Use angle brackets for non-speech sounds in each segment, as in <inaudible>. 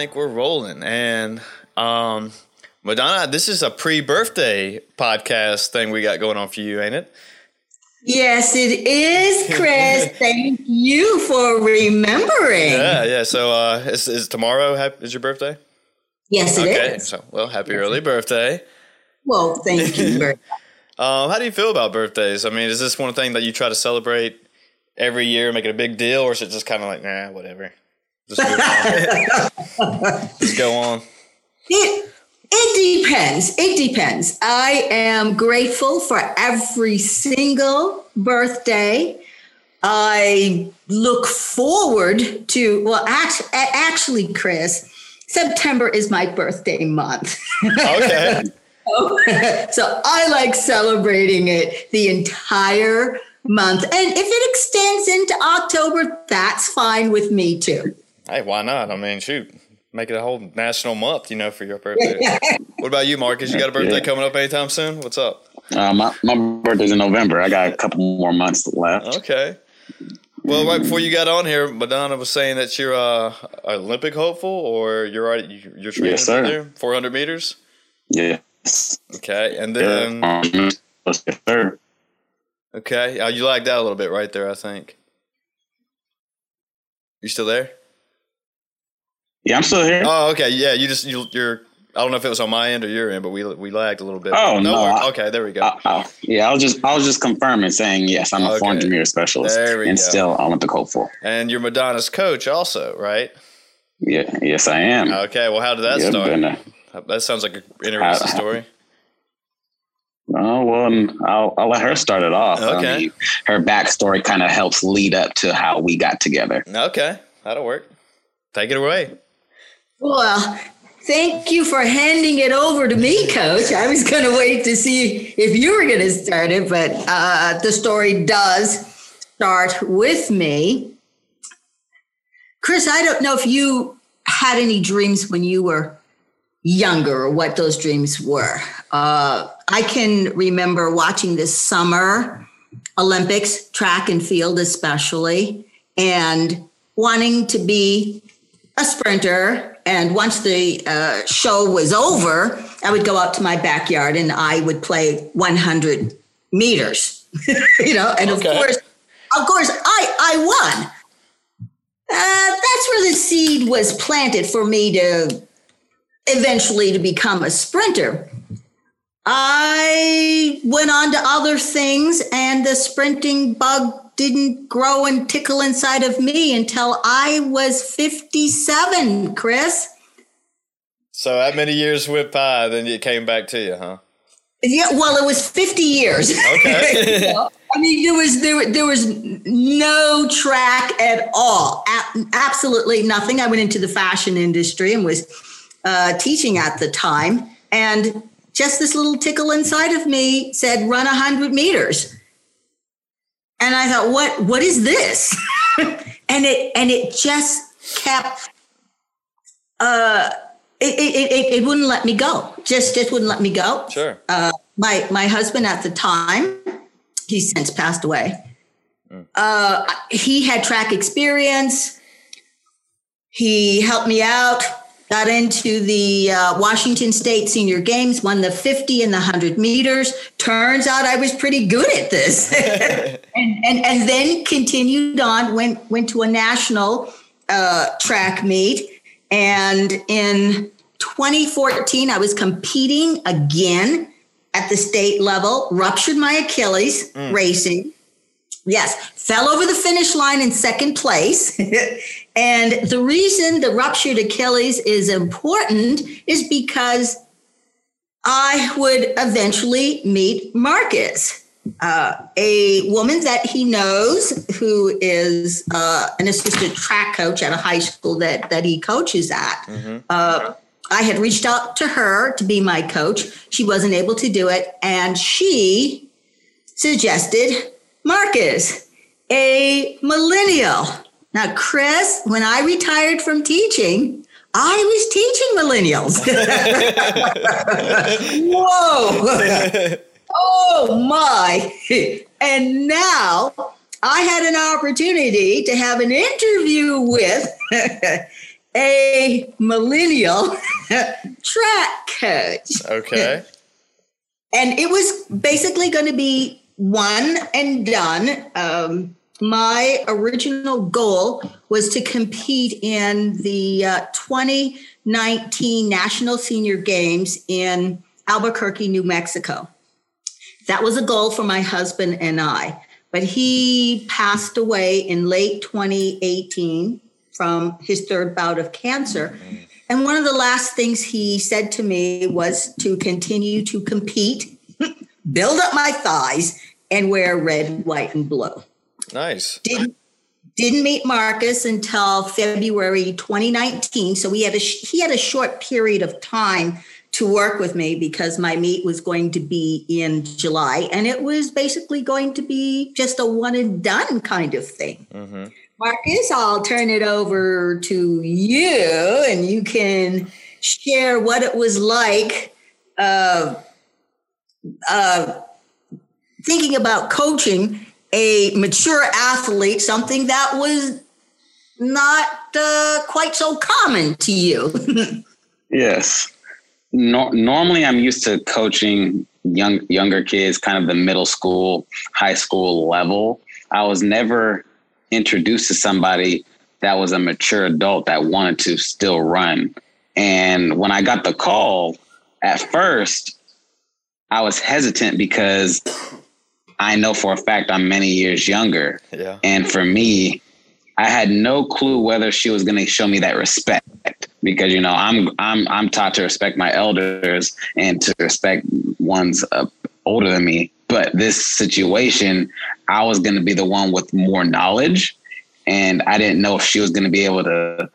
Think we're rolling. And um, Madonna, this is a pre-birthday podcast thing we got going on for you, ain't it? Yes, it is, Chris. <laughs> Thank you for remembering. Yeah, yeah. So, uh, is, is tomorrow is your birthday? Yes, it okay. is. So, well, happy early birthday. Well, thank you <laughs> um, how do you feel about birthdays? I mean, is this one thing that you try to celebrate every year, make it a big deal, or is it just kind of like, nah, whatever? Just, Just go on. It it depends. It depends. I am grateful for every single birthday. I look forward to well, actually, actually, Chris, September is my birthday month. Okay. <laughs> so I like celebrating it the entire month. And if it extends into October, that's fine with me too. Hey, why not? I mean, shoot, make it a whole national month, you know, for your birthday. <laughs> what about you, Marcus? You got a birthday yeah. coming up anytime soon? What's up? Uh, my, my birthday's in November. I got a couple more months left. Okay. Well, right before you got on here, Madonna was saying that you're uh, Olympic hopeful, or you're already you're training yes, there, 400 meters. Yes. Okay, and then. Yeah. Okay, uh, you lagged out a little bit right there. I think. You still there? Yeah, I'm still here. Oh, okay. Yeah, you just you, you're. I don't know if it was on my end or your end, but we we lagged a little bit. Oh no! no okay, there we go. I, I, yeah, I was just I was just confirming, saying yes, I'm a okay. 400 meter specialist, and go. still I went to hopeful. And you're Madonna's coach, also, right? Yeah. Yes, I am. Okay. Well, how did that start? that sounds like an interesting I, story. Oh well, um, I'll, I'll let her start it off. Okay. I mean, her backstory kind of helps lead up to how we got together. Okay, that'll work. Take it away. Well, thank you for handing it over to me, Coach. I was going to wait to see if you were going to start it, but uh, the story does start with me. Chris, I don't know if you had any dreams when you were younger or what those dreams were. Uh, I can remember watching this summer Olympics, track and field especially, and wanting to be a sprinter. And once the uh, show was over, I would go out to my backyard and I would play 100 meters. <laughs> you know, and okay. of course, of course, I I won. Uh, that's where the seed was planted for me to eventually to become a sprinter. I went on to other things, and the sprinting bug didn't grow and tickle inside of me until I was 57, Chris. So that many years went by, then it came back to you, huh? Yeah, well, it was 50 years. Okay. you <laughs> know? I mean, there was there there was no track at all, A- absolutely nothing. I went into the fashion industry and was uh, teaching at the time, and just this little tickle inside of me said, "Run 100 meters." And I thought, what what is this? <laughs> and it and it just kept uh, it, it, it, it, wouldn't let me go. Just just wouldn't let me go. Sure. Uh, my my husband at the time, he's since passed away. Mm. Uh, he had track experience. He helped me out. Got into the uh, Washington State Senior Games, won the 50 and the 100 meters. Turns out I was pretty good at this. <laughs> and, and, and then continued on, went, went to a national uh, track meet. And in 2014, I was competing again at the state level, ruptured my Achilles mm. racing. Yes, fell over the finish line in second place. <laughs> and the reason the ruptured Achilles is important is because I would eventually meet Marcus, uh, a woman that he knows who is uh, an assistant track coach at a high school that, that he coaches at. Mm-hmm. Uh, I had reached out to her to be my coach. She wasn't able to do it. And she suggested Marcus, a millennial. Now, Chris, when I retired from teaching, I was teaching millennials. <laughs> Whoa. <laughs> oh my. And now I had an opportunity to have an interview with <laughs> a millennial track coach. Okay. And it was basically going to be one and done. Um, my original goal was to compete in the uh, 2019 National Senior Games in Albuquerque, New Mexico. That was a goal for my husband and I. But he passed away in late 2018 from his third bout of cancer. And one of the last things he said to me was to continue to compete, <laughs> build up my thighs, and wear red, white, and blue. Nice. Didn't didn't meet Marcus until February 2019. So we had a he had a short period of time to work with me because my meet was going to be in July, and it was basically going to be just a one and done kind of thing. Mm-hmm. Marcus, I'll turn it over to you and you can share what it was like uh, uh, thinking about coaching a mature athlete, something that was not uh, quite so common to you. <laughs> yes. No, normally, I'm used to coaching young younger kids, kind of the middle school, high school level. I was never introduced to somebody that was a mature adult that wanted to still run. And when I got the call, at first, I was hesitant because I know for a fact I'm many years younger. Yeah. And for me, I had no clue whether she was going to show me that respect because you know I'm I'm I'm taught to respect my elders and to respect ones uh, older than me. But this situation, I was going to be the one with more knowledge. And I didn't know if she was going to be able to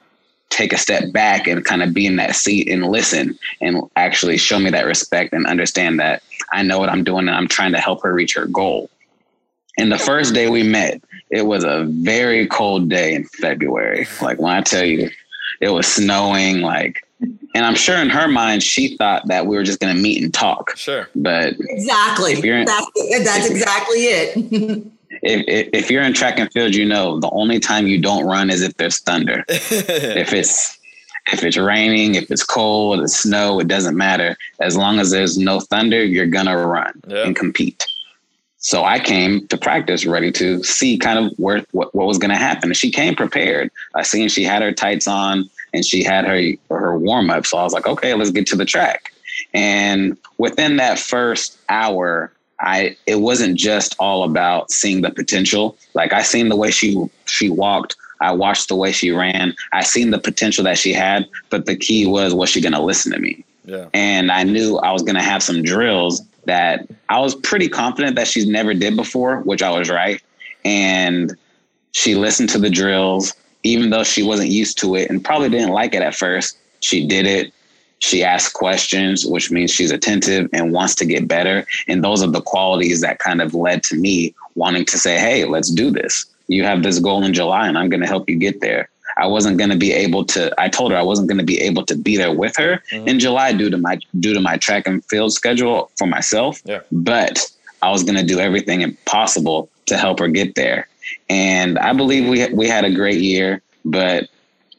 take a step back and kind of be in that seat and listen and actually show me that respect and understand that I know what I'm doing and I'm trying to help her reach her goal. And the first day we met, it was a very cold day in February. Like when I tell you, it was snowing, like and I'm sure in her mind, she thought that we were just going to meet and talk. Sure. But exactly. In, that's, that's exactly it. <laughs> if, if you're in track and field, you know the only time you don't run is if there's thunder. <laughs> if it's if it's raining, if it's cold, it's snow, it doesn't matter. As long as there's no thunder, you're gonna run yeah. and compete. So I came to practice ready to see kind of where what, what was gonna happen. And she came prepared. I seen she had her tights on and she had her her warm up. So I was like, okay, let's get to the track. And within that first hour, I it wasn't just all about seeing the potential. Like I seen the way she she walked. I watched the way she ran. I seen the potential that she had, but the key was was she going to listen to me? Yeah. And I knew I was going to have some drills that I was pretty confident that she's never did before, which I was right. And she listened to the drills even though she wasn't used to it and probably didn't like it at first, she did it. She asks questions, which means she's attentive and wants to get better. And those are the qualities that kind of led to me wanting to say, hey, let's do this. You have this goal in July and I'm going to help you get there. I wasn't going to be able to. I told her I wasn't going to be able to be there with her mm-hmm. in July due to my due to my track and field schedule for myself. Yeah. But I was going to do everything possible to help her get there. And I believe we we had a great year, but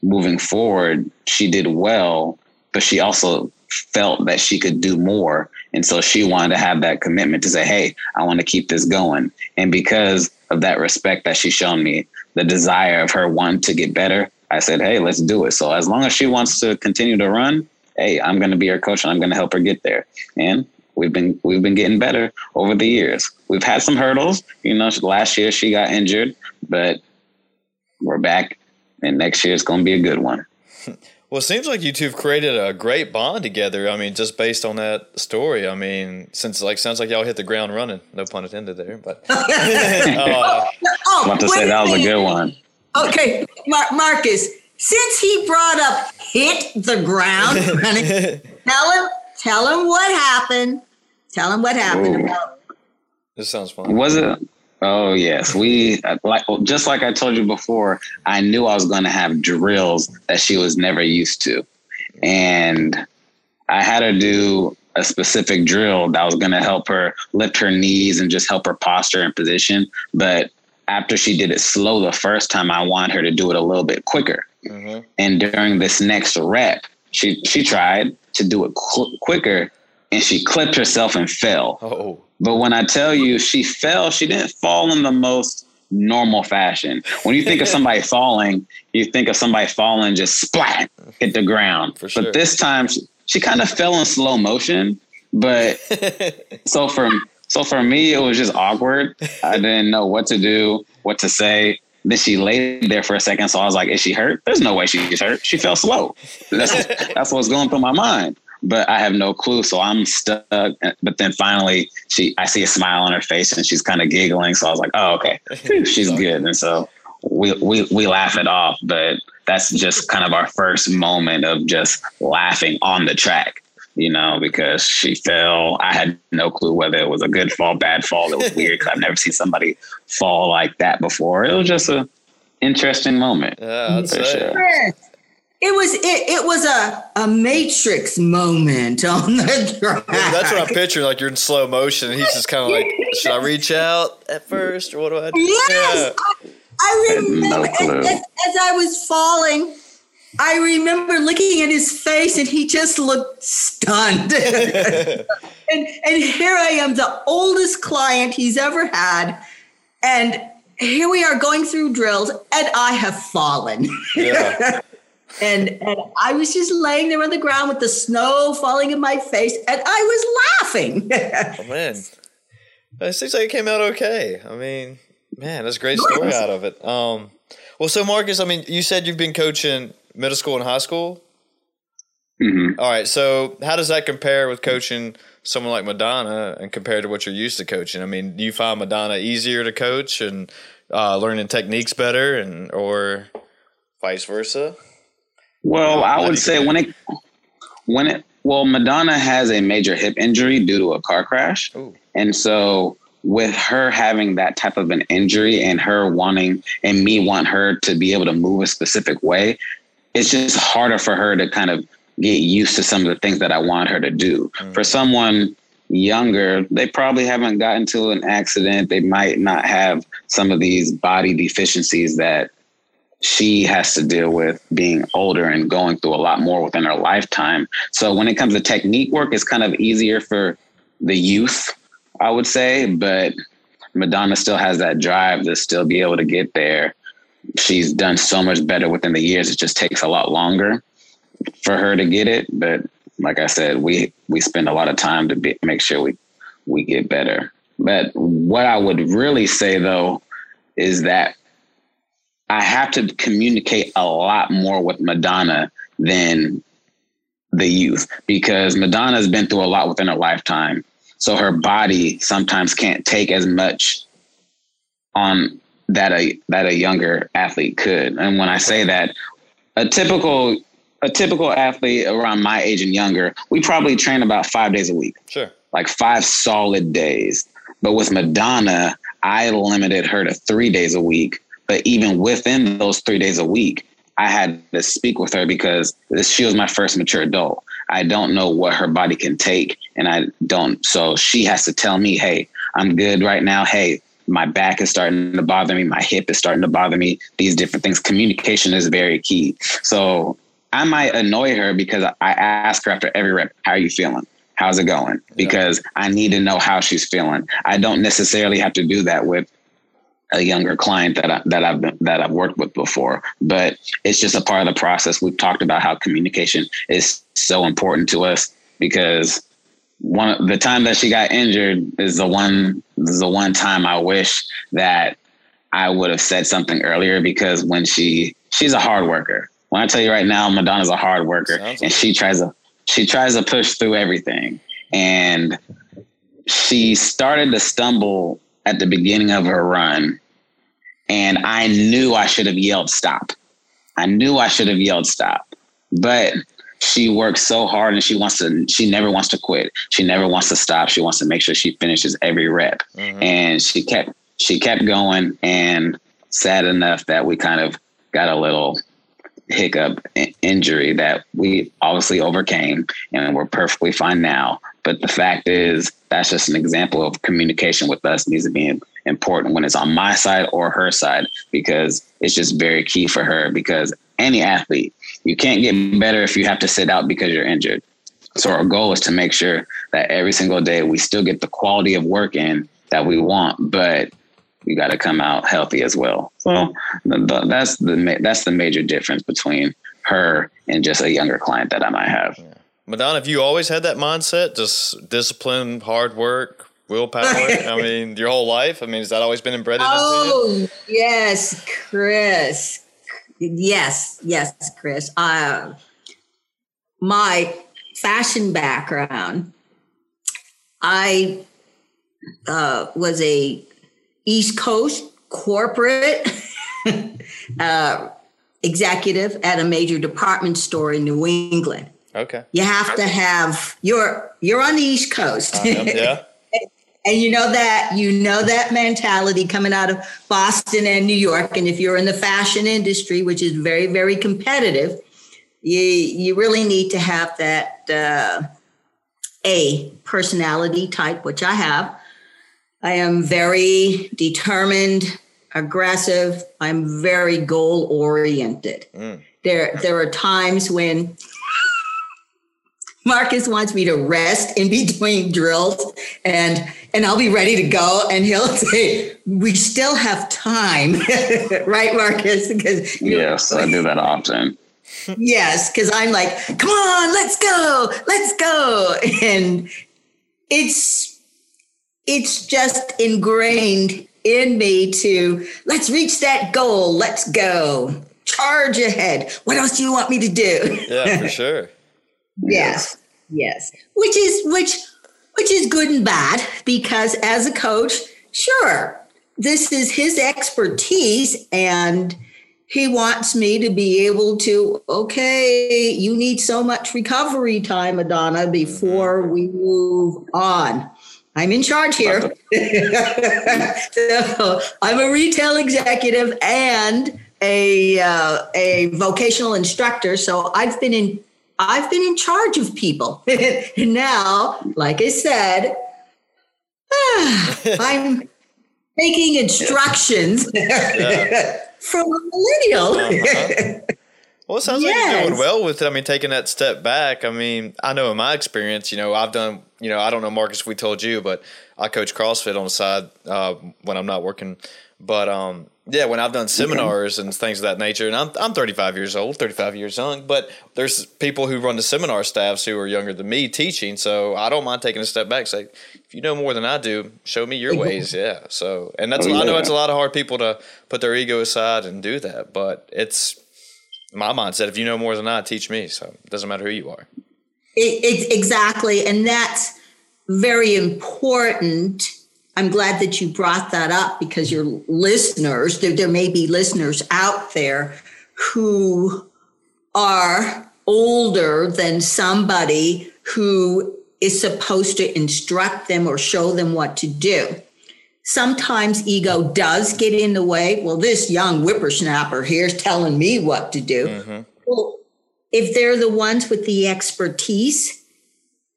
moving forward, she did well, but she also felt that she could do more. And so she wanted to have that commitment to say, Hey, I want to keep this going. And because of that respect that she shown me, the desire of her want to get better, I said, Hey, let's do it. So as long as she wants to continue to run, hey, I'm going to be her coach and I'm going to help her get there. And we've been we've been getting better over the years. We've had some hurdles. You know, last year she got injured, but we're back, and next year it's going to be a good one. <laughs> Well, it seems like you two have created a great bond together. I mean, just based on that story. I mean, since like sounds like y'all hit the ground running. No pun intended there, but. uh, <laughs> oh, about to say that was a good one. Okay, Mar- Marcus. Since he brought up hit the ground <laughs> running, tell him tell him what happened. Tell him what happened. This sounds fun. Was it? Oh yes, we like just like I told you before. I knew I was going to have drills that she was never used to, and I had her do a specific drill that was going to help her lift her knees and just help her posture and position. But after she did it slow the first time, I want her to do it a little bit quicker. Mm-hmm. And during this next rep, she she tried to do it qu- quicker, and she clipped herself and fell. Oh. But when I tell you she fell, she didn't fall in the most normal fashion. When you think of somebody <laughs> falling, you think of somebody falling just splat hit the ground. Sure. But this time she, she kind of fell in slow motion. But <laughs> so for so for me it was just awkward. I didn't know what to do, what to say. Then she laid there for a second, so I was like, "Is she hurt? There's no way she's hurt. She fell slow." That's that's what's going through my mind but I have no clue. So I'm stuck. But then finally, she, I see a smile on her face and she's kind of giggling. So I was like, oh, okay, <laughs> she's good. And so we, we, we laugh it off, but that's just kind of our first moment of just laughing on the track, you know, because she fell. I had no clue whether it was a good fall, bad fall. It was <laughs> weird because I've never seen somebody fall like that before. It was just a interesting moment. Yeah, for sure. It was it, it was a, a matrix moment on the track. Yeah, that's what I'm <laughs> picturing. Like you're in slow motion, and he's just kind of like, "Should I reach out at first, or what do I do?" Yes, yeah. I, I remember no as, as, as I was falling. I remember looking at his face, and he just looked stunned. <laughs> and and here I am, the oldest client he's ever had, and here we are going through drills, and I have fallen. Yeah. And, and I was just laying there on the ground with the snow falling in my face, and I was laughing. oh, man. It seems like it came out okay. I mean, man, that's a great story out of it. Um, well, so Marcus, I mean, you said you've been coaching middle school and high school. Mm-hmm. All right. So, how does that compare with coaching someone like Madonna and compared to what you're used to coaching? I mean, do you find Madonna easier to coach and uh, learning techniques better, and or vice versa? Well, I would say when it when it well, Madonna has a major hip injury due to a car crash, Ooh. and so with her having that type of an injury and her wanting and me want her to be able to move a specific way, it's just harder for her to kind of get used to some of the things that I want her to do. Mm. For someone younger, they probably haven't gotten to an accident. They might not have some of these body deficiencies that she has to deal with being older and going through a lot more within her lifetime. So when it comes to technique work, it's kind of easier for the youth, I would say, but Madonna still has that drive to still be able to get there. She's done so much better within the years. It just takes a lot longer for her to get it. But like I said, we we spend a lot of time to be, make sure we we get better. But what I would really say though is that I have to communicate a lot more with Madonna than the youth because Madonna's been through a lot within her lifetime. So her body sometimes can't take as much on that a that a younger athlete could. And when I say that, a typical a typical athlete around my age and younger, we probably train about five days a week. Sure. Like five solid days. But with Madonna, I limited her to three days a week but even within those three days a week, I had to speak with her because she was my first mature adult. I don't know what her body can take, and I don't. So she has to tell me, "Hey, I'm good right now. Hey, my back is starting to bother me. My hip is starting to bother me. These different things. Communication is very key. So I might annoy her because I ask her after every rep, "How are you feeling?" How's it going? Because yeah. I need to know how she's feeling. I don't necessarily have to do that with a younger client that I, that I've been, that I've worked with before, but it's just a part of the process. We've talked about how communication is so important to us because one the time that she got injured is the one is the one time I wish that I would have said something earlier because when she she's a hard worker. When I tell you right now, Madonna's a hard worker Sounds and she tries to she tries to push through everything. And she started to stumble at the beginning of her run. And I knew I should have yelled stop. I knew I should have yelled stop. But she works so hard and she wants to she never wants to quit. She never wants to stop. She wants to make sure she finishes every rep. Mm-hmm. And she kept she kept going and sad enough that we kind of got a little hiccup injury that we obviously overcame and we're perfectly fine now. But the fact is, that's just an example of communication with us needs to be important when it's on my side or her side because it's just very key for her. Because any athlete, you can't get better if you have to sit out because you're injured. So our goal is to make sure that every single day we still get the quality of work in that we want, but we got to come out healthy as well. So that's the that's the major difference between her and just a younger client that I might have. Yeah. Madonna, have you always had that mindset? Just discipline, hard work, willpower? I <laughs> mean, your whole life? I mean, has that always been embedded oh, yes, Chris. Yes, yes, Chris. Uh, my fashion background, I uh, was a East Coast corporate <laughs> uh, executive at a major department store in New England. Okay. You have to have you're you're on the East Coast. yeah. <laughs> and you know that you know that mentality coming out of Boston and New York and if you're in the fashion industry which is very very competitive you you really need to have that uh, a personality type which I have I am very determined, aggressive. I'm very goal oriented. Mm. There, there are times when Marcus wants me to rest in between drills and and I'll be ready to go and he'll <laughs> say we still have time <laughs> right Marcus because yes know, I do that often yes because I'm like come on let's go let's go <laughs> and it's it's just ingrained in me to let's reach that goal. Let's go. Charge ahead. What else do you want me to do? Yeah, for sure. Yes. Yes. Which is which which is good and bad because as a coach, sure, this is his expertise and he wants me to be able to okay you need so much recovery time madonna before we move on I'm in charge here. <laughs> so I'm a retail executive and a uh, a vocational instructor. So I've been in I've been in charge of people. <laughs> And now, like I said, <sighs> I'm taking instructions <laughs> from a millennial. Uh-huh. <laughs> Well, it sounds yes. like you're doing well with it. I mean, taking that step back. I mean, I know in my experience, you know, I've done, you know, I don't know, Marcus, if we told you, but I coach CrossFit on the side uh, when I'm not working. But um, yeah, when I've done seminars and things of that nature, and I'm I'm 35 years old, 35 years young, but there's people who run the seminar staffs who are younger than me teaching, so I don't mind taking a step back. Say, if you know more than I do, show me your ways. Yeah. So, and that's oh, I know it's a lot of hard people to put their ego aside and do that, but it's my mindset if you know more than I, teach me. So it doesn't matter who you are. It, it, exactly. And that's very important. I'm glad that you brought that up because your listeners, there, there may be listeners out there who are older than somebody who is supposed to instruct them or show them what to do. sometimes ego does get in the way. Well, this young whippersnapper here's telling me what to do. Mm-hmm. Well, if they're the ones with the expertise,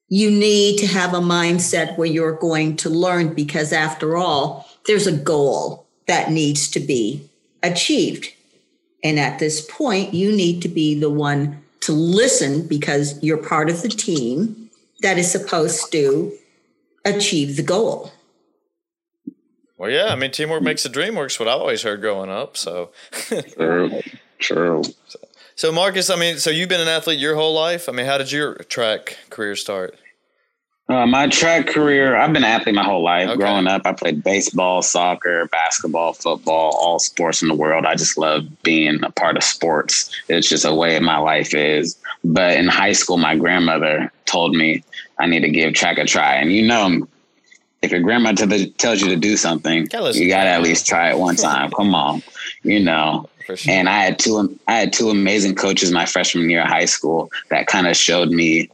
you need to have a mindset where you're going to learn because, after all, there's a goal that needs to be achieved. And at this point, you need to be the one to listen because you're part of the team that is supposed to achieve the goal. Well, yeah, I mean, teamwork makes the dream work. What I've always heard growing up. So, true, true. <laughs> So, so, Marcus, I mean, so you've been an athlete your whole life. I mean, how did your track career start? Uh, my track career, I've been an athlete my whole life. Okay. Growing up, I played baseball, soccer, basketball, football, all sports in the world. I just love being a part of sports. It's just a way my life is. But in high school, my grandmother told me I need to give track a try. And you know, if your grandma t- tells you to do something, you got to at least try it one time. Come on, you know. Sure. And I had two, I had two amazing coaches my freshman year of high school that kind of showed me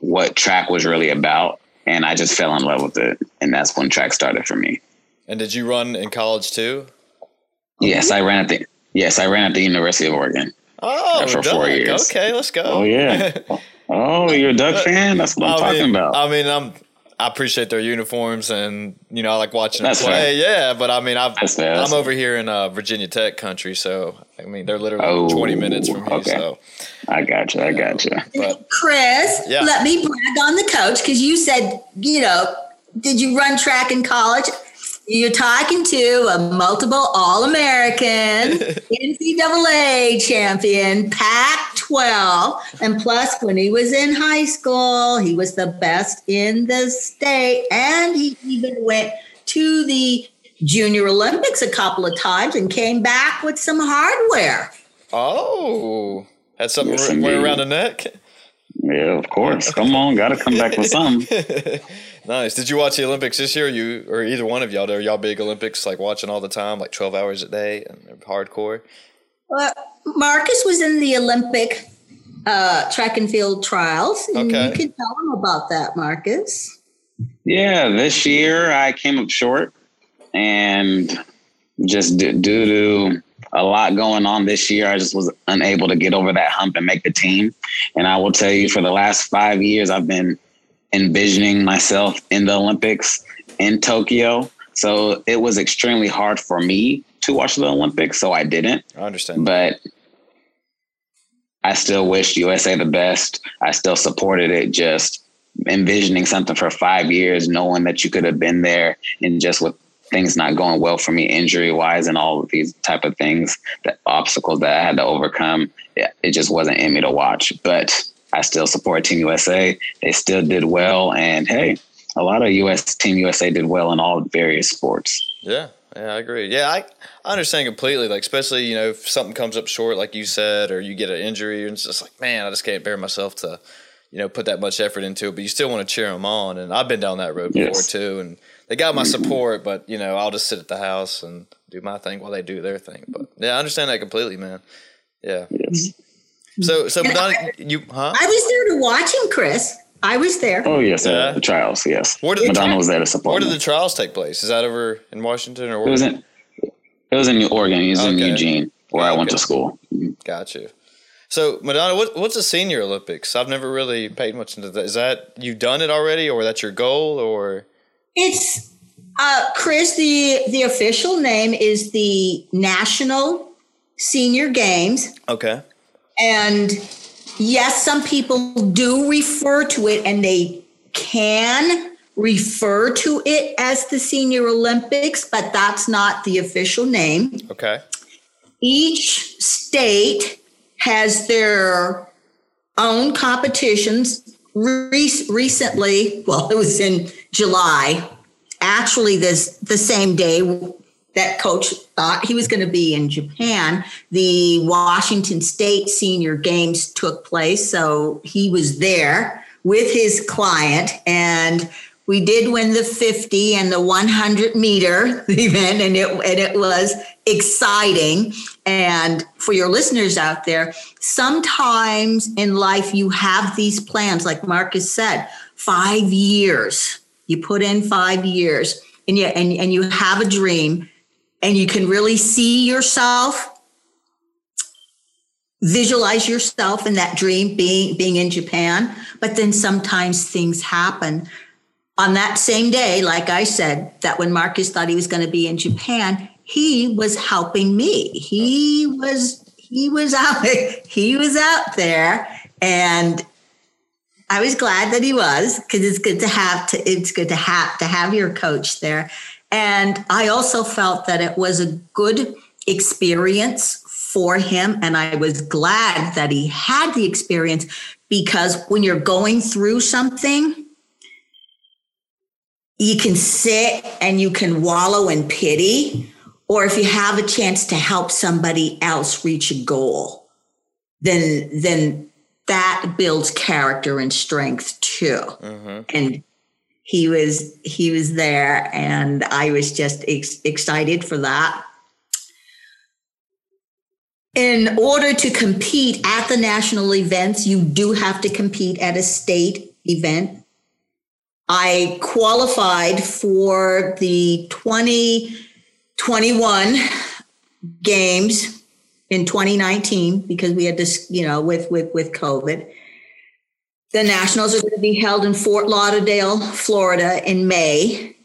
what track was really about and I just fell in love with it, and that's when track started for me. And did you run in college too? Yes, I ran at the yes I ran at the University of Oregon. Oh, for Duck. four years. Okay, let's go. Oh yeah. <laughs> oh, you're a Duck fan? That's what I'm I talking about. I mean, I'm I appreciate their uniforms and you know I like watching them play. Fair. Yeah, but I mean i am over here in uh, Virginia Tech country, so I mean they're literally oh, 20 minutes from here. Okay. So I got you. I got you. But, Chris, yeah. let me brag on the coach because you said you know did you run track in college? You're talking to a multiple All American, <laughs> NCAA champion, Pac 12. And plus, when he was in high school, he was the best in the state. And he even went to the Junior Olympics a couple of times and came back with some hardware. Oh, had something yes, around the neck? Yeah, of course. Come on, got to come back with something. <laughs> Nice. Did you watch the Olympics this year? you or either one of y'all? Are y'all big Olympics like watching all the time, like twelve hours a day and hardcore? Well, Marcus was in the Olympic uh, track and field trials. Okay. You can tell him about that, Marcus. Yeah, this year I came up short, and just due to a lot going on this year, I just was unable to get over that hump and make the team. And I will tell you, for the last five years, I've been envisioning myself in the Olympics in Tokyo. So it was extremely hard for me to watch the Olympics. So I didn't. I understand. But I still wished USA the best. I still supported it. Just envisioning something for five years, knowing that you could have been there and just with things not going well for me injury wise and all of these type of things, the obstacles that I had to overcome, it, it just wasn't in me to watch. But I still support Team USA. They still did well, and hey, a lot of US Team USA did well in all various sports. Yeah, yeah, I agree. Yeah, I, I understand completely. Like, especially you know, if something comes up short, like you said, or you get an injury, and it's just like, man, I just can't bear myself to, you know, put that much effort into it. But you still want to cheer them on, and I've been down that road before yes. too. And they got my support, but you know, I'll just sit at the house and do my thing while they do their thing. But yeah, I understand that completely, man. Yeah. Yes. So, <laughs> so Madonna, I, you, huh? I was there to watch him, Chris. I was there. Oh yes, uh, the trials. Yes, where did Madonna was there to support. Where did the trials take place? Is that over in Washington or? Where? It was in. It was in New Oregon. It was okay. in Eugene, where okay. I went to school. Got you. So Madonna, what, what's the Senior Olympics? I've never really paid much into that. Is that you've done it already, or that's your goal, or? It's uh, Chris. The the official name is the National Senior Games. Okay. And yes, some people do refer to it and they can refer to it as the Senior Olympics, but that's not the official name. Okay. Each state has their own competitions. Re- recently, well, it was in July. Actually, this the same day that coach thought he was going to be in Japan. The Washington State Senior Games took place, so he was there with his client and we did win the 50 and the 100 meter <laughs> event and it and it was exciting and for your listeners out there sometimes in life you have these plans like Marcus said 5 years you put in 5 years and you and, and you have a dream and you can really see yourself visualize yourself in that dream being being in Japan but then sometimes things happen. On that same day like I said that when Marcus thought he was going to be in Japan he was helping me. He was he was out <laughs> he was out there and I was glad that he was because it's good to have to it's good to have to have your coach there and I also felt that it was a good experience for him. And I was glad that he had the experience because when you're going through something, you can sit and you can wallow in pity. Or if you have a chance to help somebody else reach a goal, then, then that builds character and strength too. Mm-hmm. And he was he was there and i was just ex- excited for that. In order to compete at the national events you do have to compete at a state event. I qualified for the 2021 games in 2019 because we had this you know with with with covid the Nationals are going to be held in Fort Lauderdale, Florida in May.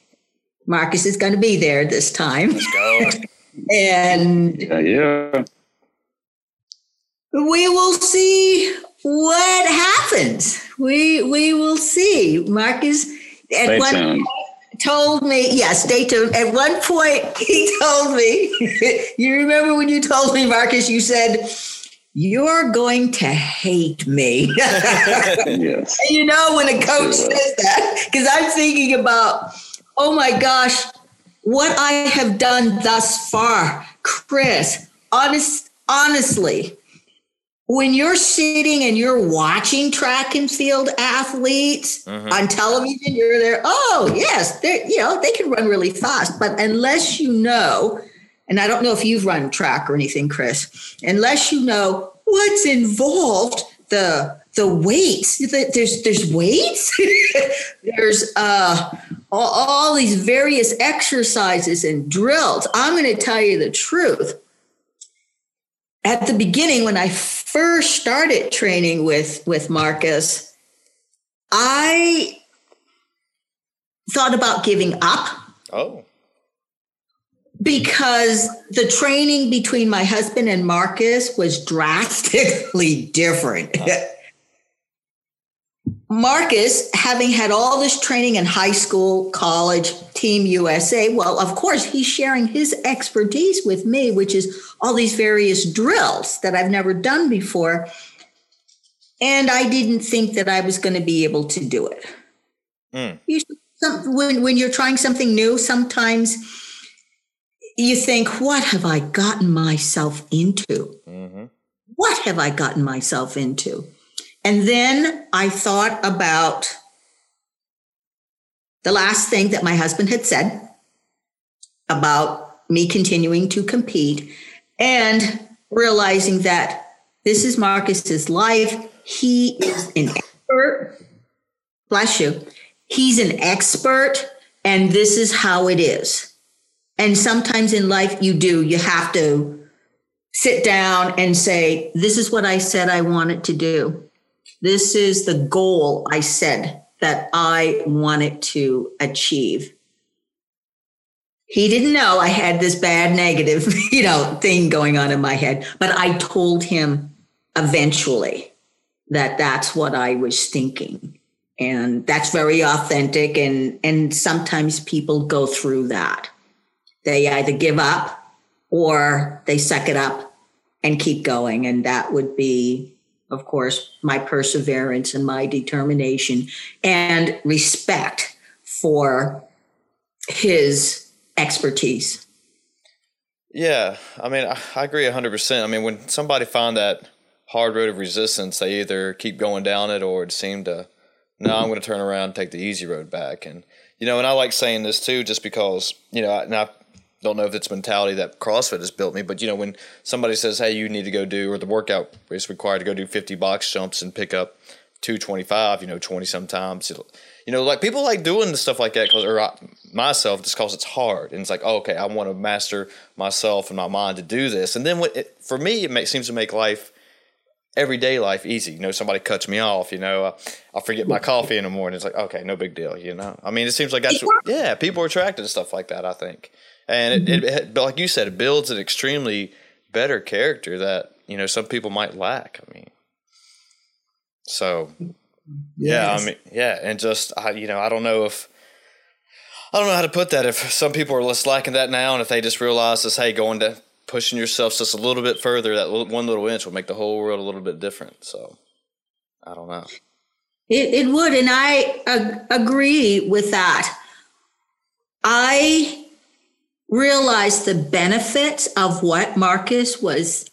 Marcus is going to be there this time. Let's go. <laughs> and Yeah, yeah. we will see what happens. We we will see. Marcus at Stay one tuned. point told me, yeah, stay tuned. At one point <laughs> he told me, <laughs> you remember when you told me, Marcus, you said, You're going to hate me. <laughs> Yes. You know when a coach says that, because I'm thinking about, oh my gosh, what I have done thus far, Chris. Honest, honestly, when you're sitting and you're watching track and field athletes mm-hmm. on television, you're there. Oh yes, they you know they can run really fast, but unless you know, and I don't know if you've run track or anything, Chris, unless you know what's involved, the the weights. the- There's there's weights. <laughs> there's uh all, all these various exercises and drills. I'm going to tell you the truth. At the beginning, when I first started training with with Marcus, I thought about giving up Oh, because the training between my husband and Marcus was drastically <laughs> different. <laughs> Marcus, having had all this training in high school, college, Team USA, well, of course, he's sharing his expertise with me, which is all these various drills that I've never done before. And I didn't think that I was going to be able to do it. Mm. You, some, when, when you're trying something new, sometimes you think, what have I gotten myself into? hmm What have I gotten myself into? And then I thought about the last thing that my husband had said about me continuing to compete and realizing that this is Marcus's life. He is an expert. Bless you. He's an expert, and this is how it is. And sometimes in life, you do, you have to sit down and say, This is what I said I wanted to do. This is the goal I said that I wanted to achieve. He didn't know I had this bad negative, <laughs> you know, thing going on in my head, but I told him eventually that that's what I was thinking. And that's very authentic and and sometimes people go through that. They either give up or they suck it up and keep going and that would be of course, my perseverance and my determination and respect for his expertise. Yeah, I mean, I, agree hundred percent. I mean, when somebody find that hard road of resistance, they either keep going down it or it seem to, no, I'm going to turn around and take the easy road back. And you know, and I like saying this too, just because you know, and I don't know if it's mentality that CrossFit has built me, but you know, when somebody says, "Hey, you need to go do," or the workout is required to go do 50 box jumps and pick up 225, you know, 20 sometimes. You know, like people like doing stuff like that because, or I, myself, just because it's hard. And it's like, oh, okay, I want to master myself and my mind to do this. And then what it, for me, it makes, seems to make life, everyday life easy. You know, somebody cuts me off, you know, I, I forget my coffee in the morning. It's like, okay, no big deal, you know? I mean, it seems like that's, yeah, people are attracted to stuff like that, I think. And it, mm-hmm. it, but like you said, it builds an extremely better character that, you know, some people might lack. I mean, so yeah, I mean, yeah, and just I, you know, I don't know if I don't know how to put that. If some people are less lacking that now, and if they just realize this, hey, going to pushing yourself just a little bit further, that one little inch will make the whole world a little bit different. So I don't know. It, it would, and I ag- agree with that. I realized the benefits of what Marcus was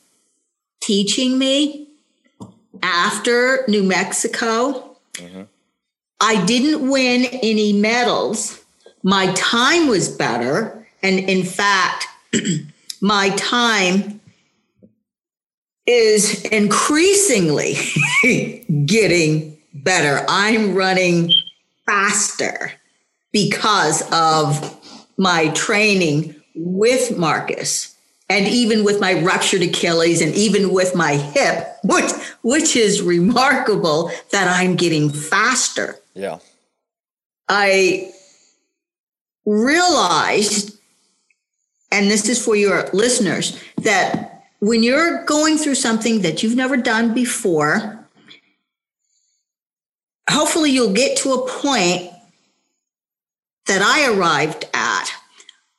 teaching me after New Mexico. Mm-hmm. I didn't win any medals. My time was better. And in fact, <clears throat> my time is increasingly <laughs> getting better. I'm running faster because of my training with Marcus and even with my ruptured Achilles and even with my hip, which which is remarkable that I'm getting faster. Yeah. I realized, and this is for your listeners, that when you're going through something that you've never done before, hopefully you'll get to a point that I arrived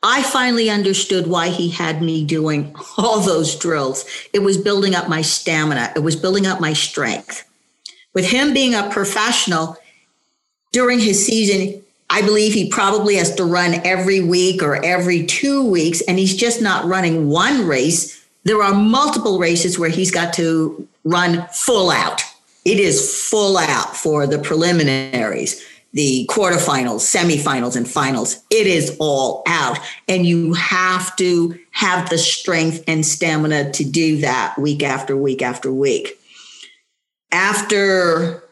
I finally understood why he had me doing <laughs> all those drills. It was building up my stamina, it was building up my strength. With him being a professional during his season, I believe he probably has to run every week or every two weeks, and he's just not running one race. There are multiple races where he's got to run full out. It is full out for the preliminaries the quarterfinals, semifinals, and finals. It is all out. And you have to have the strength and stamina to do that week after week after week. After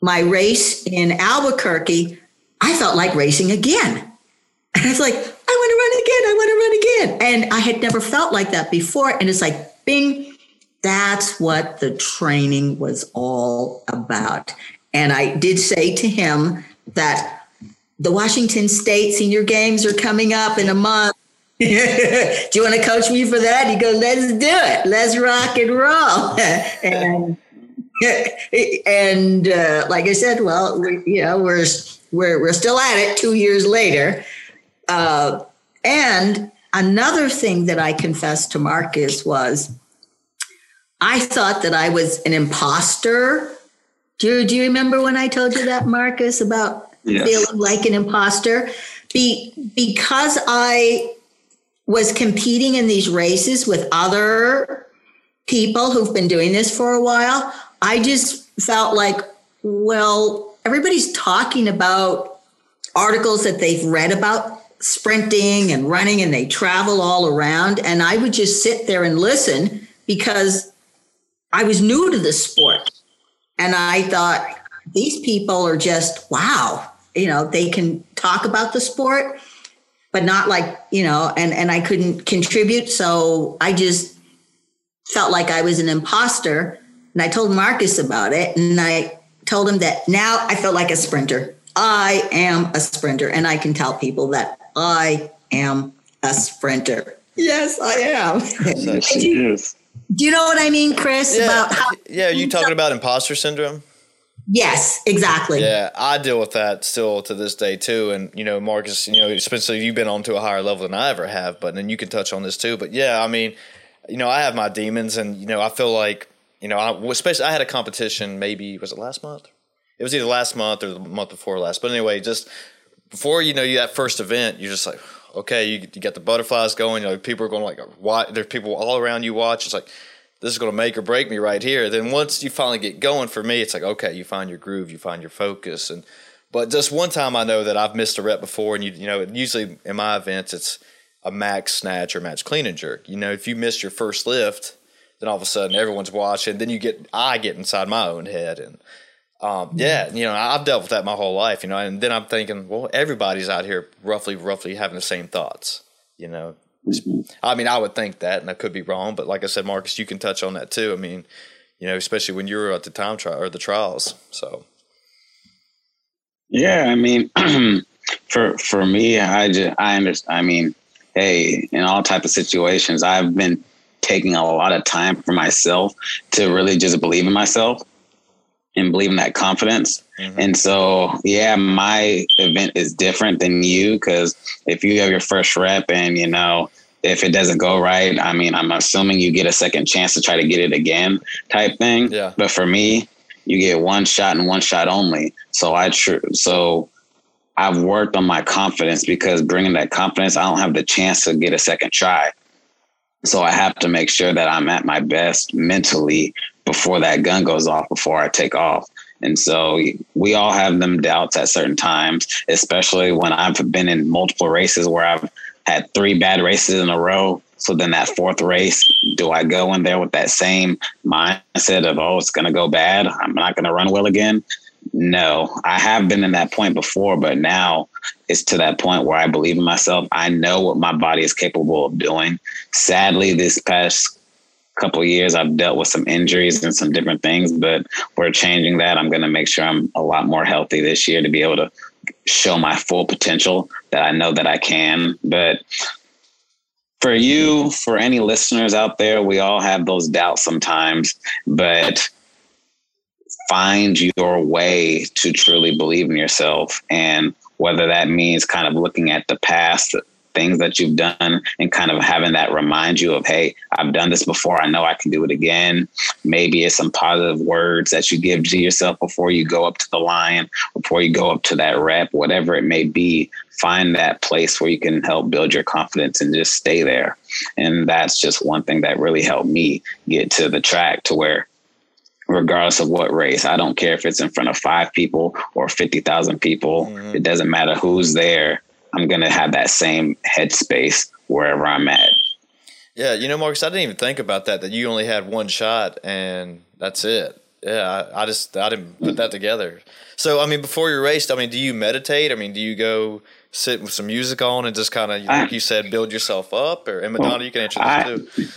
my race in Albuquerque, I felt like racing again. And I was like, I want to run again. I want to run again. And I had never felt like that before. And it's like, bing, that's what the training was all about. And I did say to him, that the Washington State senior games are coming up in a month. <laughs> do you want to coach me for that? He goes, let's do it. Let's rock and roll. <laughs> and <laughs> and uh, like I said, well, we, you know, we're we're we're still at it two years later. Uh, and another thing that I confessed to Marcus was, I thought that I was an imposter do you, do you remember when I told you that, Marcus, about yes. feeling like an imposter? Be, because I was competing in these races with other people who've been doing this for a while, I just felt like, well, everybody's talking about articles that they've read about sprinting and running and they travel all around. And I would just sit there and listen because I was new to the sport. And I thought, these people are just, wow, you know, they can talk about the sport, but not like, you know, and, and I couldn't contribute. So I just felt like I was an imposter. And I told Marcus about it. And I told him that now I felt like a sprinter. I am a sprinter. And I can tell people that I am a sprinter. Yes, I am. Yes, <laughs> do you know what I mean, Chris? Yeah, about how yeah, are you talking about imposter syndrome? Yes, exactly. Yeah, I deal with that still to this day too. And you know, Marcus, you know, especially you've been on to a higher level than I ever have, but then you can touch on this too. But yeah, I mean, you know, I have my demons, and you know, I feel like you know, I, especially I had a competition. Maybe was it last month? It was either last month or the month before last. But anyway, just before you know you that first event, you're just like, okay, you, you got the butterflies going. You know, people are going like, why? There's people all around you watch. It's like this is going to make or break me right here. Then once you finally get going, for me, it's like okay, you find your groove, you find your focus, and but just one time I know that I've missed a rep before, and you you know usually in my events it's a max snatch or max clean and jerk. You know, if you miss your first lift, then all of a sudden everyone's watching. Then you get I get inside my own head and Um, yeah, you know, I've dealt with that my whole life, you know, and then I'm thinking, well, everybody's out here roughly, roughly having the same thoughts, you know. I mean, I would think that, and I could be wrong, but like I said, Marcus, you can touch on that too. I mean, you know, especially when you were at the time trial or the trials. So, yeah, I mean, <clears throat> for for me, I just I understand. I mean, hey, in all type of situations, I've been taking a lot of time for myself to really just believe in myself and believe in that confidence. Mm-hmm. And so, yeah, my event is different than you because if you have your first rep and you know if it doesn't go right, I mean, I'm assuming you get a second chance to try to get it again, type thing. Yeah. But for me, you get one shot and one shot only. So I tr- so I've worked on my confidence because bringing that confidence, I don't have the chance to get a second try. So I have to make sure that I'm at my best mentally before that gun goes off, before I take off. And so we all have them doubts at certain times, especially when I've been in multiple races where I've had three bad races in a row. So then that fourth race, do I go in there with that same mindset of, oh, it's going to go bad? I'm not going to run well again? No, I have been in that point before, but now it's to that point where I believe in myself. I know what my body is capable of doing. Sadly, this past couple years, I've dealt with some injuries and some different things, but we're changing that. I'm going to make sure I'm a lot more healthy this year to be able to show my full potential that I know that I can. But for you, for any listeners out there, we all have those doubts sometimes, but find your way to truly believe in yourself. And whether that means kind of looking at the past things that you've done and kind of having that remind you of, hey, I've done this before. I know I can do it again. Maybe it's some positive words that you give to yourself before you go up to the line, before you go up to that rep, whatever it may be. Find that place where you can help build your confidence and just stay there. And that's just one thing that really helped me get to the track to where regardless of what race. I don't care if it's in front of five people or 50,000 people. Mm-hmm. It doesn't matter who's there. I'm going to have that same headspace wherever I'm at. Yeah, you know, Marcus, I didn't even think about that. That you only had one shot and that's it. Yeah, I, I just I didn't put that together. So, I mean, before your race, I mean, do you meditate? I mean, do you go sit with some music on and just kind of, like you said, build yourself up? Or and Madonna, you can answer that too.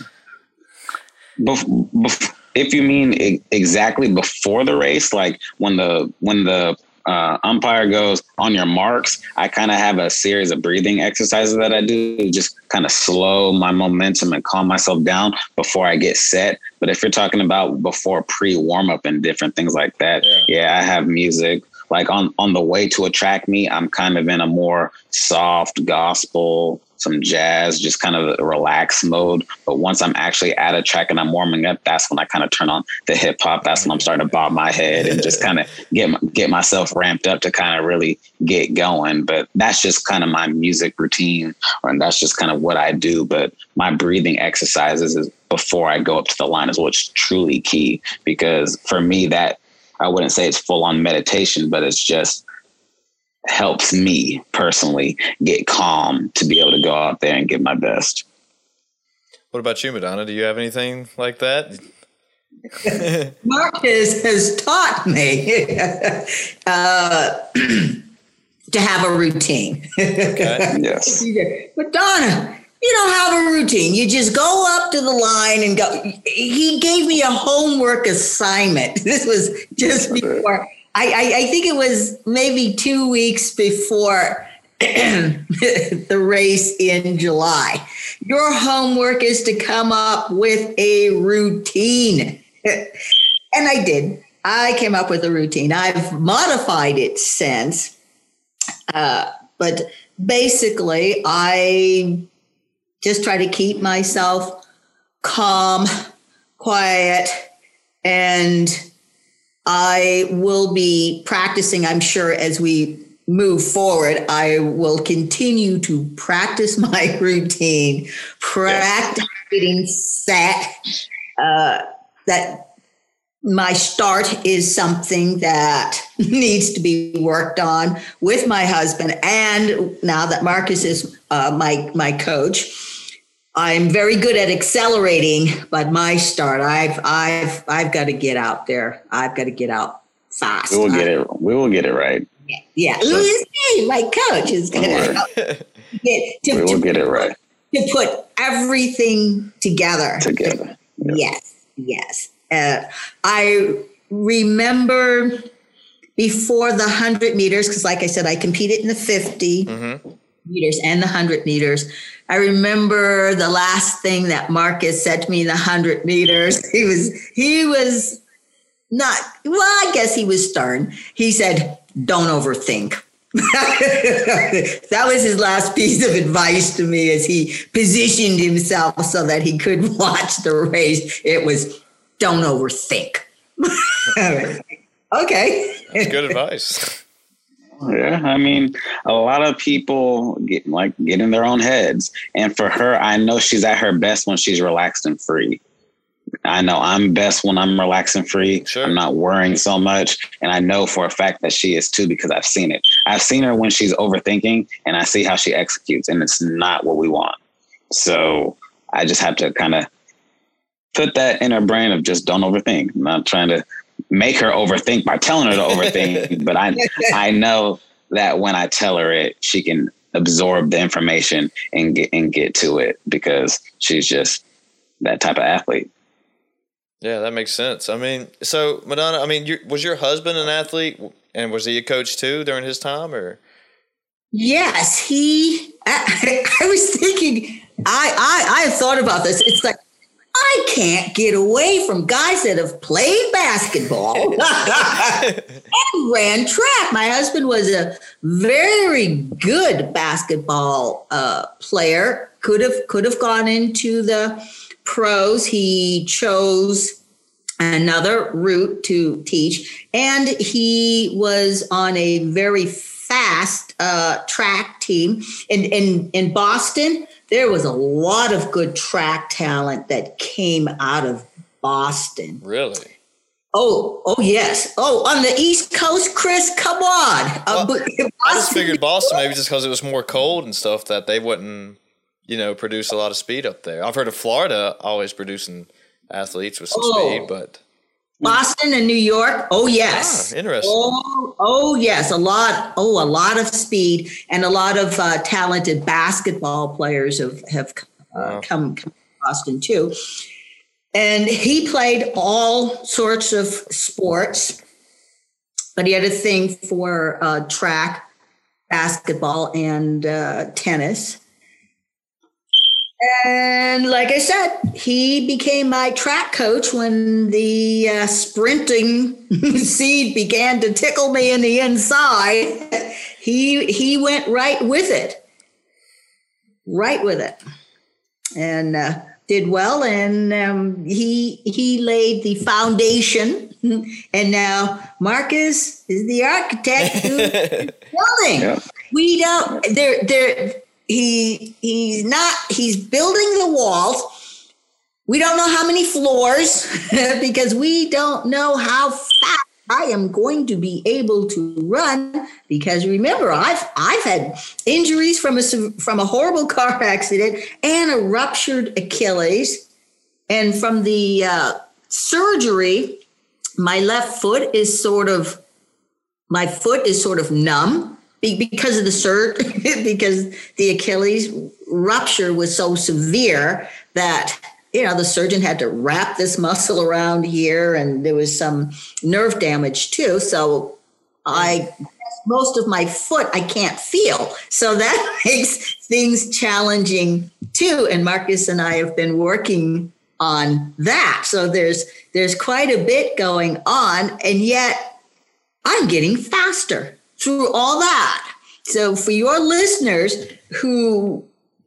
Bef- bef- if you mean exactly before the race, like when the when the uh, umpire goes on your marks, I kind of have a series of breathing exercises that I do just kind of slow my momentum and calm myself down before I get set. But if you're talking about before pre warm up and different things like that, yeah. yeah, I have music. Like on on the way to attract me, I'm kind of in a more soft gospel some jazz, just kind of relaxed mode. But once I'm actually at a track and I'm warming up, that's when I kind of turn on the hip hop. That's when I'm starting to bob my head and just kind of get get myself ramped up to kind of really get going. But that's just kind of my music routine, and that's just kind of what I do. But my breathing exercises is before I go up to the line is what's truly key because for me that I wouldn't say it's full on meditation, but it's just helps me personally get calm to be able to go out there and give my best. What about you, Madonna? Do you have anything like that? <laughs> Marcus has taught me <laughs> uh, <clears throat> to have a routine. Okay. <laughs> yes. Madonna, you don't have a routine. You just go up to the line and go. He gave me a homework assignment. This was just before I, I, think it was maybe two weeks before <clears throat> the race in July. Your homework is to come up with a routine. <laughs> and I did. I came up with a routine. I've modified it since. Uh, but basically, I just try to keep myself calm, quiet, and I will be practicing, I'm sure, as we move forward. I will continue to practice <laughs> my routine, practice getting set. Uh, that my start is something that <laughs> needs to be worked on with my husband. And now that Marcus is uh, my my coach, I'm very good at accelerating, but my start, I've I've I've got to get out there. I've got to get out fast. We will get it. We will get it right. Yeah, Louis, my coach is going to get to, we will to, get it right to put everything together. Together. Yep. Yes, yes. Uh, I remember before the 100 meters, because like I said, I competed in the 50 mm-hmm. Meters and the 100 meters. I remember the last thing that Marcus said to me in the 100 meters. <laughs> He was, he was not, well, I guess he was stern. He said, don't overthink. <laughs> that was his last piece of advice to me as he positioned himself so that he could <laughs> watch the race. It was don't overthink. okay. That's good advice. Yeah, I mean, a lot of people get like get in their own heads, and for her, I know she's at her best when she's relaxed and free. I know I'm best when I'm relaxed and free. Sure. I'm not worrying so much. And I know for a fact that she is too because I've seen it. I've seen her when she's overthinking and I see how she executes, and it's not what we want. So I just have to kind of put that in her brain of just don't overthink. I'm not trying to make her overthink by telling her to overthink, <laughs> but I I know that when I tell her it, she can absorb the information and get and get to it because she's just that type of athlete. Yeah, that makes sense. I mean, so Madonna, I mean, was your husband an athlete, and was he a coach too during his time, or? Yes, he. I, <laughs> I was thinking. I, I I have thought about this. It's like I can't get away from guys that have played basketball <laughs> and ran track. My husband was a very good basketball uh, player. Could have could have gone into the pros, he chose another route to teach, and he was on a very fast uh, track team. In, in, in Boston, there was a lot of good track talent that came out of Boston. Really? Oh, oh yes. Oh, on the East Coast, Chris, come on. Uh, well, uh, I just figured Boston maybe just because it was more cold and stuff that they wouldn't you know, produce a lot of speed up there. I've heard of Florida always producing athletes with some oh. speed, but Boston and New York. Oh yes, ah, interesting. Oh, oh, yes, a lot. Oh, a lot of speed and a lot of uh, talented basketball players have have uh, wow. come, come to Boston too. And he played all sorts of sports, but he had a thing for uh, track, basketball, and uh, tennis. And like I said, he became my track coach when the uh, sprinting <laughs> seed began to tickle me in the inside. He he went right with it, right with it, and uh, did well. And um, he he laid the foundation. <laughs> And now Marcus is the architect <laughs> building. Yeah. We don't. There there he he's not he's building the walls. We don't know how many floors <laughs> because we don't know how fast I am going to be able to run because remember I've I've had injuries from a from a horrible <laughs> car accident and a ruptured Achilles. And from the uh, surgery my left foot is sort of my foot is sort of numb because of the cert, <laughs> because the Achilles rupture was so severe that you know the surgeon had to wrap this muscle around here, and there was some nerve damage too. So I most of my foot I can't feel, so that <laughs> makes things challenging too. And Marcus and I have been working on that. So there's there's quite a bit going on, and yet I'm getting faster through all that. So, for your listeners who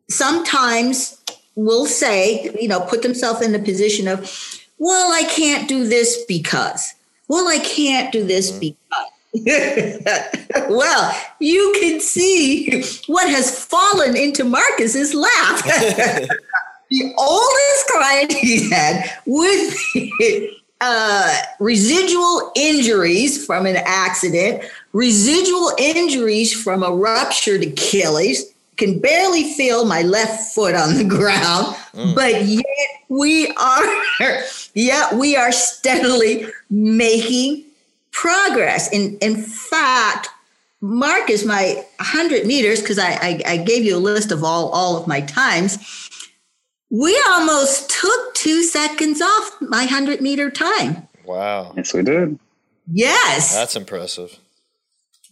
sometimes will say, you know, put themselves in the position of, well, I can't do this because, well, I can't do this mm-hmm. because. <laughs> well, you can see what has fallen into Marcus's lap. <laughs> the oldest client he had with <laughs> uh, residual injuries from an accident, residual injuries from a ruptured Achilles, can barely feel my left foot on the ground, mm. but yet we are, <laughs> yet we are steadily making progress. In in fact, Marcus my 100 meters because I, I I gave you a list of all all of my times. We almost took two seconds off my 100 meter time. Wow. Yes, we did. Yes. That's impressive.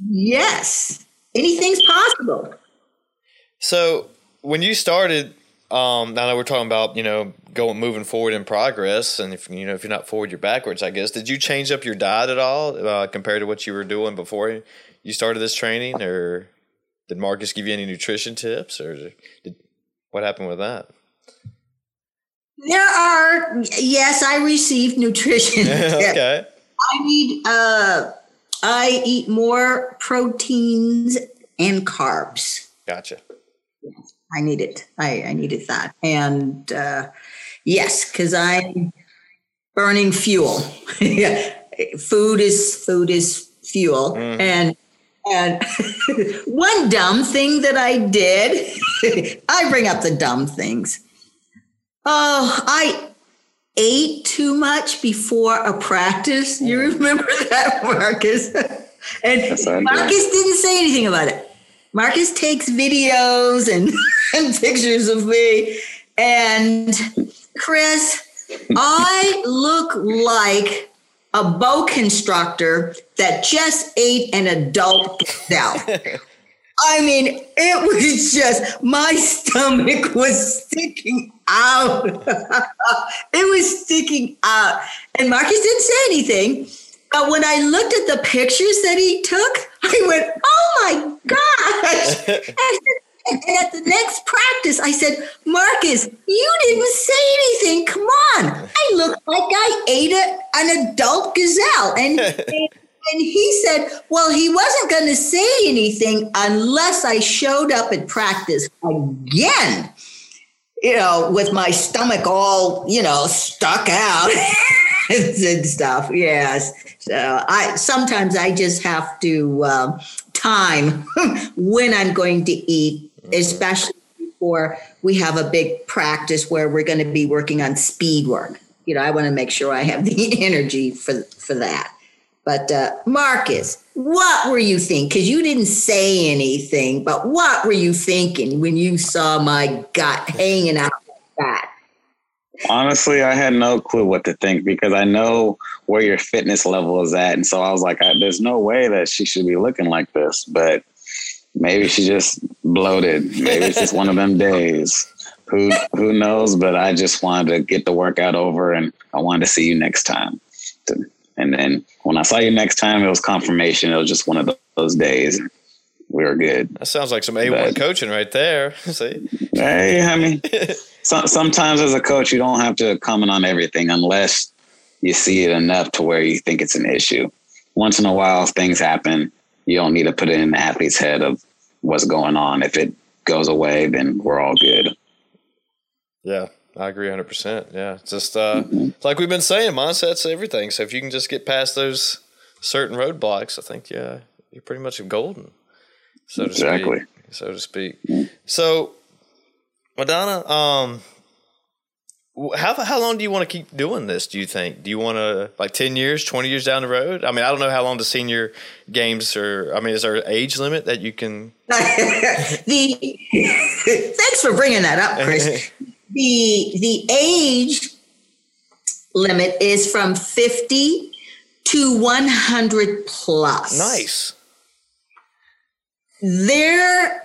Yes. Anything's possible. So when you started, um, now that we're talking about you know going moving forward in progress, and if you know if you're not forward, you're backwards. I guess did you change up your diet at all uh, compared to what you were doing before you started this training, or did Marcus give you any nutrition tips, or did, what happened with that? There are yes, I received nutrition. <laughs> okay. I need uh I eat more proteins and carbs. Gotcha. I need it. I, I needed that. And uh, yes, because I'm burning fuel. yeah. <laughs> Food is food is fuel. And and <laughs> one dumb thing that I did, <laughs> I bring up the dumb things. Oh, I ate too much before a practice. You remember <laughs> that, Marcus? and Yes, I do. Marcus didn't say anything about it. Marcus takes videos and, <laughs> and pictures of me. And Chris, I look like a boa constrictor that just ate an adult gazelle. <laughs> I mean, it was just my stomach was sticking out. <laughs> it was sticking out. And Marcus didn't say anything. But when I looked at the pictures that he took, I went, oh my gosh. <laughs> and, and at the next practice, I said, Marcus, you didn't say anything. Come on. I look like I ate a, an adult gazelle. And, <laughs> and he said, well, he wasn't going to say anything unless I showed up at practice again, you know, with my stomach all, you know, stuck out <laughs> and stuff. Yes. So I sometimes I just have to um, time <laughs> when I'm going to eat, especially before we have a big practice where we're going to be working on speed work. You know, I want to make sure I have the <laughs> energy for for that. But uh, Marcus, what were you thinking? Because you didn't say anything, but what were you thinking when you saw my gut hanging out like that? Honestly, I had no clue what to think because I know where your fitness level is at. And so I was like, I, there's no way that she should be looking like this. But maybe she just bloated. Maybe it's just one of them days. Who who knows? But I just wanted to get the workout over and I wanted to see you next time. To- And then when I saw you next time, it was confirmation. It was just one of those days. We were good. That sounds like some A1 coaching right there. <laughs> See? Hey, I mean, <laughs> so, sometimes as a coach, you don't have to comment on everything unless you see it enough to where you think it's an issue. Once in a while, things happen. You don't need to put it in the athlete's head of what's going on. If it goes away, then we're all good. Yeah, I agree 100%. Yeah. It's just uh, like we've been saying, mindset's everything. So if you can just get past those certain roadblocks, I think, yeah, you're pretty much golden, so to Exactly. speak. So to speak. So, Madonna, um, how how long do you want to keep doing this? Do you think? Do you want to like ten years, twenty years down the road? I mean, I don't know how long the senior games are. I mean, is there an age limit that you can? <laughs> the thanks for bringing that up, Chris. <laughs> the The age limit is from fifty to one hundred plus. Nice. There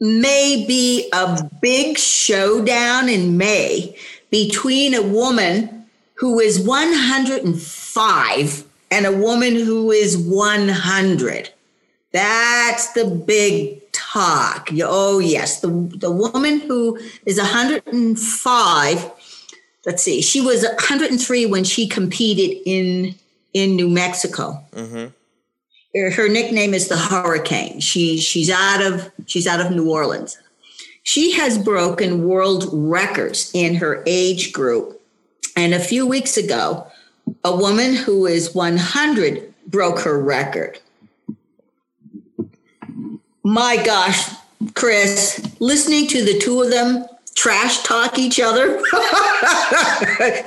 may be a big showdown in May between a woman who is 105 and a woman who is 100. That's the big talk. Oh, yes. The, the woman who is 105, let's see, she was 103 when she competed in, in New Mexico. Mm-hmm. Her her nickname is the hurricane. She she's out of she's out of new orleans. She has broken world records in her age group. And a few weeks ago a woman who is 100 broke her record my gosh chris listening to the two of them trash talk each other. <laughs>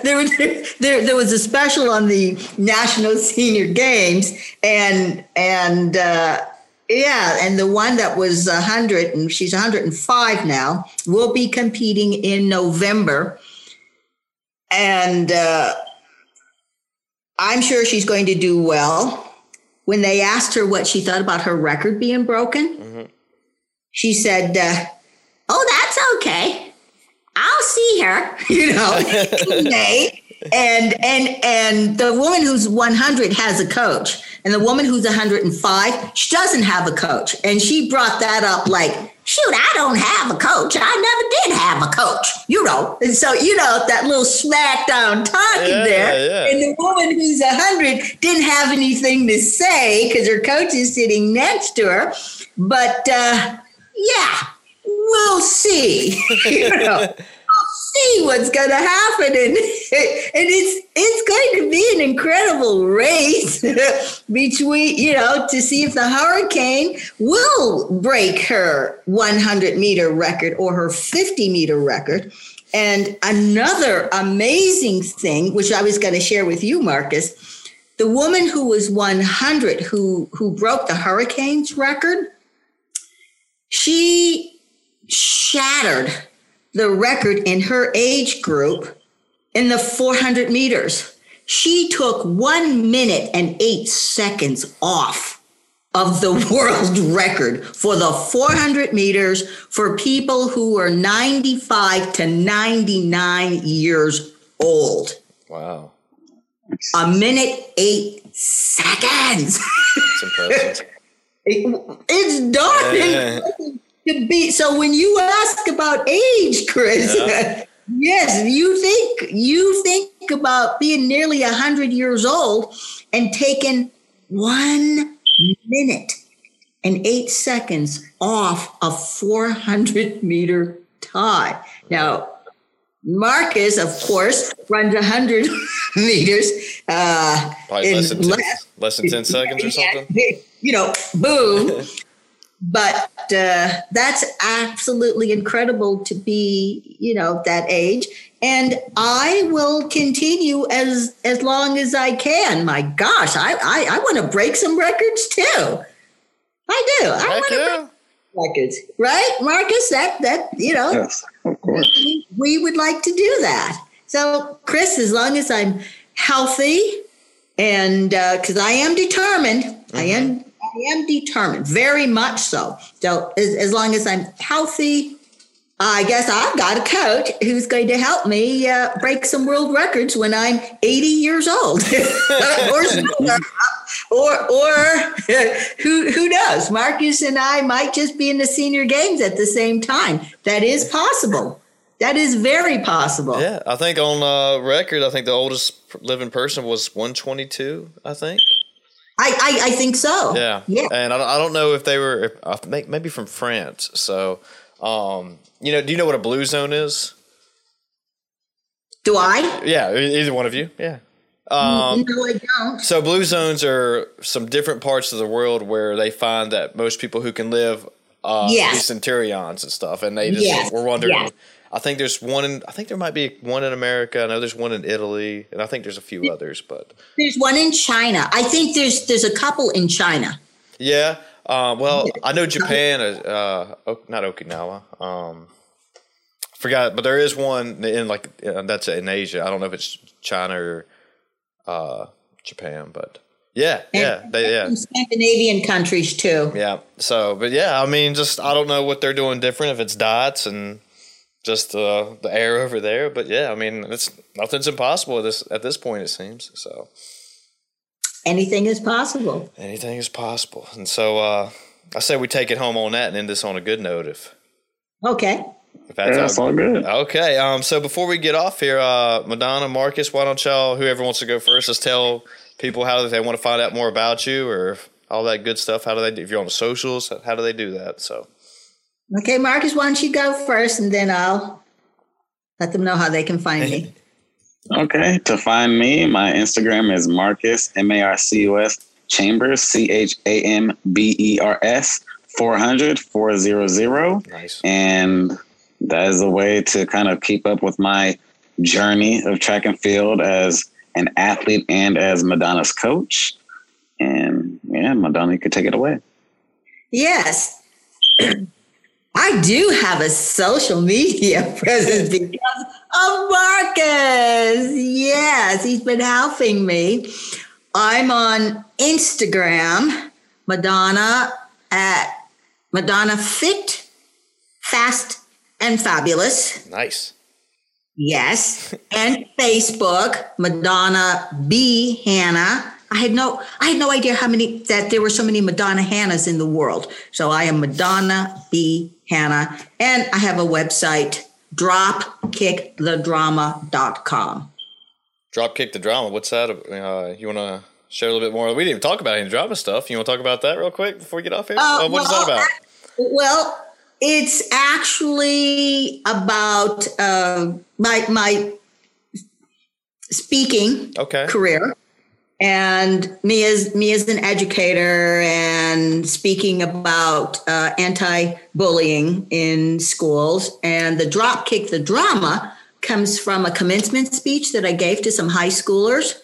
there, was, there, there was a special on the National Senior Games, and and uh, yeah, and the one that was 100, and she's 105 now, will be competing in November. And uh, I'm sure she's going to do well. When they asked her what she thought about her record being broken. She said, uh, Oh, that's okay. I'll see her, <laughs> you know. <laughs> and and and the woman who's 100 has a coach and the woman who's 105 she doesn't have a coach and she brought that up like shoot i don't have a coach i never did have a coach you know and so you know that little smackdown talking yeah, there yeah. and the woman who's 100 didn't have anything to say because her coach is sitting next to her but uh, yeah we'll see <laughs> you know we'll see what's going to happen, and <laughs> and it's it's going to be an incredible race <laughs> between you know to see if the hurricane will break her 100 meter record or her 50 meter record. And another amazing thing, which I was going to share with you, Marcus, the woman who was 100 who who broke the hurricane's record, she shattered the record in her age group in the 400 meters. She took one minute and eight seconds off of the <laughs> world record for the 400 meters for people who are 95 to 99 years old. Wow. A minute, eight seconds. It's impressive. <laughs> it, it's dark. Yeah to be so when you ask about age chris yeah. <laughs> yes you think you think about being nearly 100 years old and taking one minute and eight seconds off a 400 meter tie now marcus of course runs 100 <laughs> meters uh less than, 10, less, less than 10 seconds or something <laughs> you know boom <laughs> but uh, that's absolutely incredible to be you know that age. And i will continue as as long as i can. My gosh i i, I want to break some records too. I do. I want to yeah. break records right? Marcus that that you know yes of course. we, we would like to do that. So chris as long as i'm healthy and because uh, i am determined mm-hmm. i am I am determined, very much so. So as, as long as I'm healthy, I guess I've got a coach who's going to help me uh, break some world records when I'm 80 years old <laughs> or. Or, or <laughs> who, who knows? Marcus and I might just be in the senior games at the same time. That is possible. That is very possible. Yeah, I think on uh, record, I think the oldest living person was 122. I think. I, I, I think so. Yeah. Yeah. And I, I don't know if they were if, maybe from France. So, um, you know, do you know what a blue zone is? Do I? Yeah, either one of you. Yeah. Um, no, I don't. So blue zones are some different parts of the world where they find that most people who can live, uh, yes. centurions and stuff, and they just yes. were wondering. Yes I think there's one in. I think there might be one in America. I know there's one in Italy, and I think there's a few others. But there's one in China. I think there's there's a couple in China. Yeah. Uh, well, I know Japan. Uh, not Okinawa. Um, forgot, but there is one in like uh, that's in Asia. I don't know if it's China or uh, Japan, but yeah, yeah, they, yeah. Scandinavian countries too. Yeah. So, but yeah, I mean, just I don't know what they're doing different. If it's dots and just uh, the air over there. But yeah, I mean, it's nothing's impossible at this at this point. It seems so. Anything is possible. Anything is possible, and so uh, I say we take it home on that and end this on a good note. If okay. If that's, yeah, that's all good. Okay. Um. So before we get off here, uh, Madonna, Marcus, why don't y'all, whoever wants to go first, just tell people how they want to find out more about you or all that good stuff. How do they? Do, if you're on the socials, how do they do that? So. Okay, Marcus, why don't you go first and then I'll let them know how they can find me. Okay, to find me, my Instagram is Marcus, M A R C U S, Chambers, C H A M B E R S, 400 400. Nice. And that is a way to kind of keep up with my journey of track and field as an athlete and as Madonna's coach. And yeah, Madonna, you could take it away. Yes. <clears throat> I do have a social media <laughs> presence because of Marcus. Yes, he's been helping me. I'm on Instagram, Madonna at Madonna Fit, Fast, and Fabulous. Nice. Yes. and Facebook, Madonna B Hannah. I had no I had no idea how many that there were so many Madonna Hannahs in the world. So I am Madonna B Hannah. And I have a website, dropkickthedrama.com. Dropkick the drama. What's that? Uh, you want to share a little bit more? We didn't even talk about any drama stuff. You want to talk about that real quick before we get off here? Uh, uh, what is that well, about? Well, it's actually about uh, my my speaking Okay. career and me as me as an educator and speaking about uh, anti-bullying in schools. And the drop kick the drama comes from a commencement speech that i gave to some high schoolers.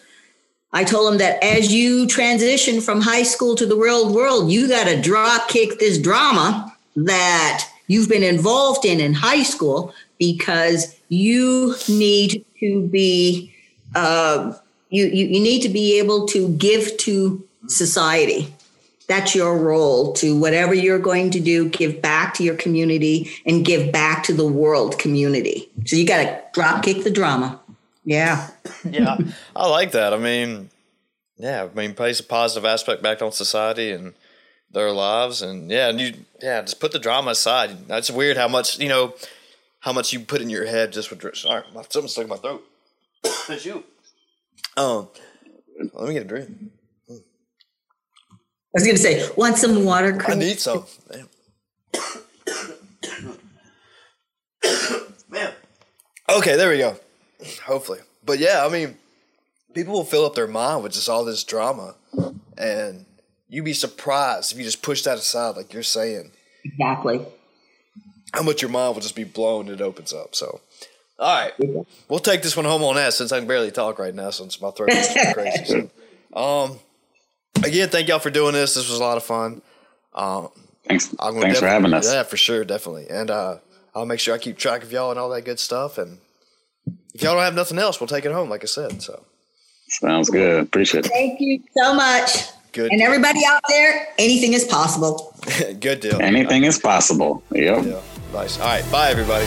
I told them that as you transition from high school to the real world you got to drop kick this drama that you've been involved in in high school because you need to be uh, you, you you need to be able to give to society that's your role to whatever you're going to do give back to your community and give back to the world community so you got to drop kick the drama yeah <laughs> yeah, I like that. I mean, yeah, I mean, place a positive aspect back on society and their lives, and yeah, and you, yeah, just put the drama aside. That's weird how much you know, how much you put in your head just with. Sorry, my, something's stuck in my throat. <coughs> That's you. Um, let me get a drink. I was going to say want some water I need some. Damn. Man. Okay, there we go. Hopefully. But yeah, I mean, people will fill up their mind with just all this drama. And you'd be surprised if you just push that aside, like you're saying, exactly how much your mind will just be blown it opens up. So, all right. We'll take this one home on that since I can barely talk right now since my throat is <laughs> crazy. So, um, again, thank y'all for doing this. This was a lot of fun. Um, Thanks, I'm gonna thanks for having us. Yeah, for sure, definitely. And uh, I'll make sure I keep track of y'all and all that good stuff. And if y'all don't have nothing else, we'll take it home, like I said. So Sounds good. Appreciate it. thank you so much good, and everybody out there anything is possible <laughs> good deal. Anything is possible. Yep. Yeah, nice. All right, bye everybody.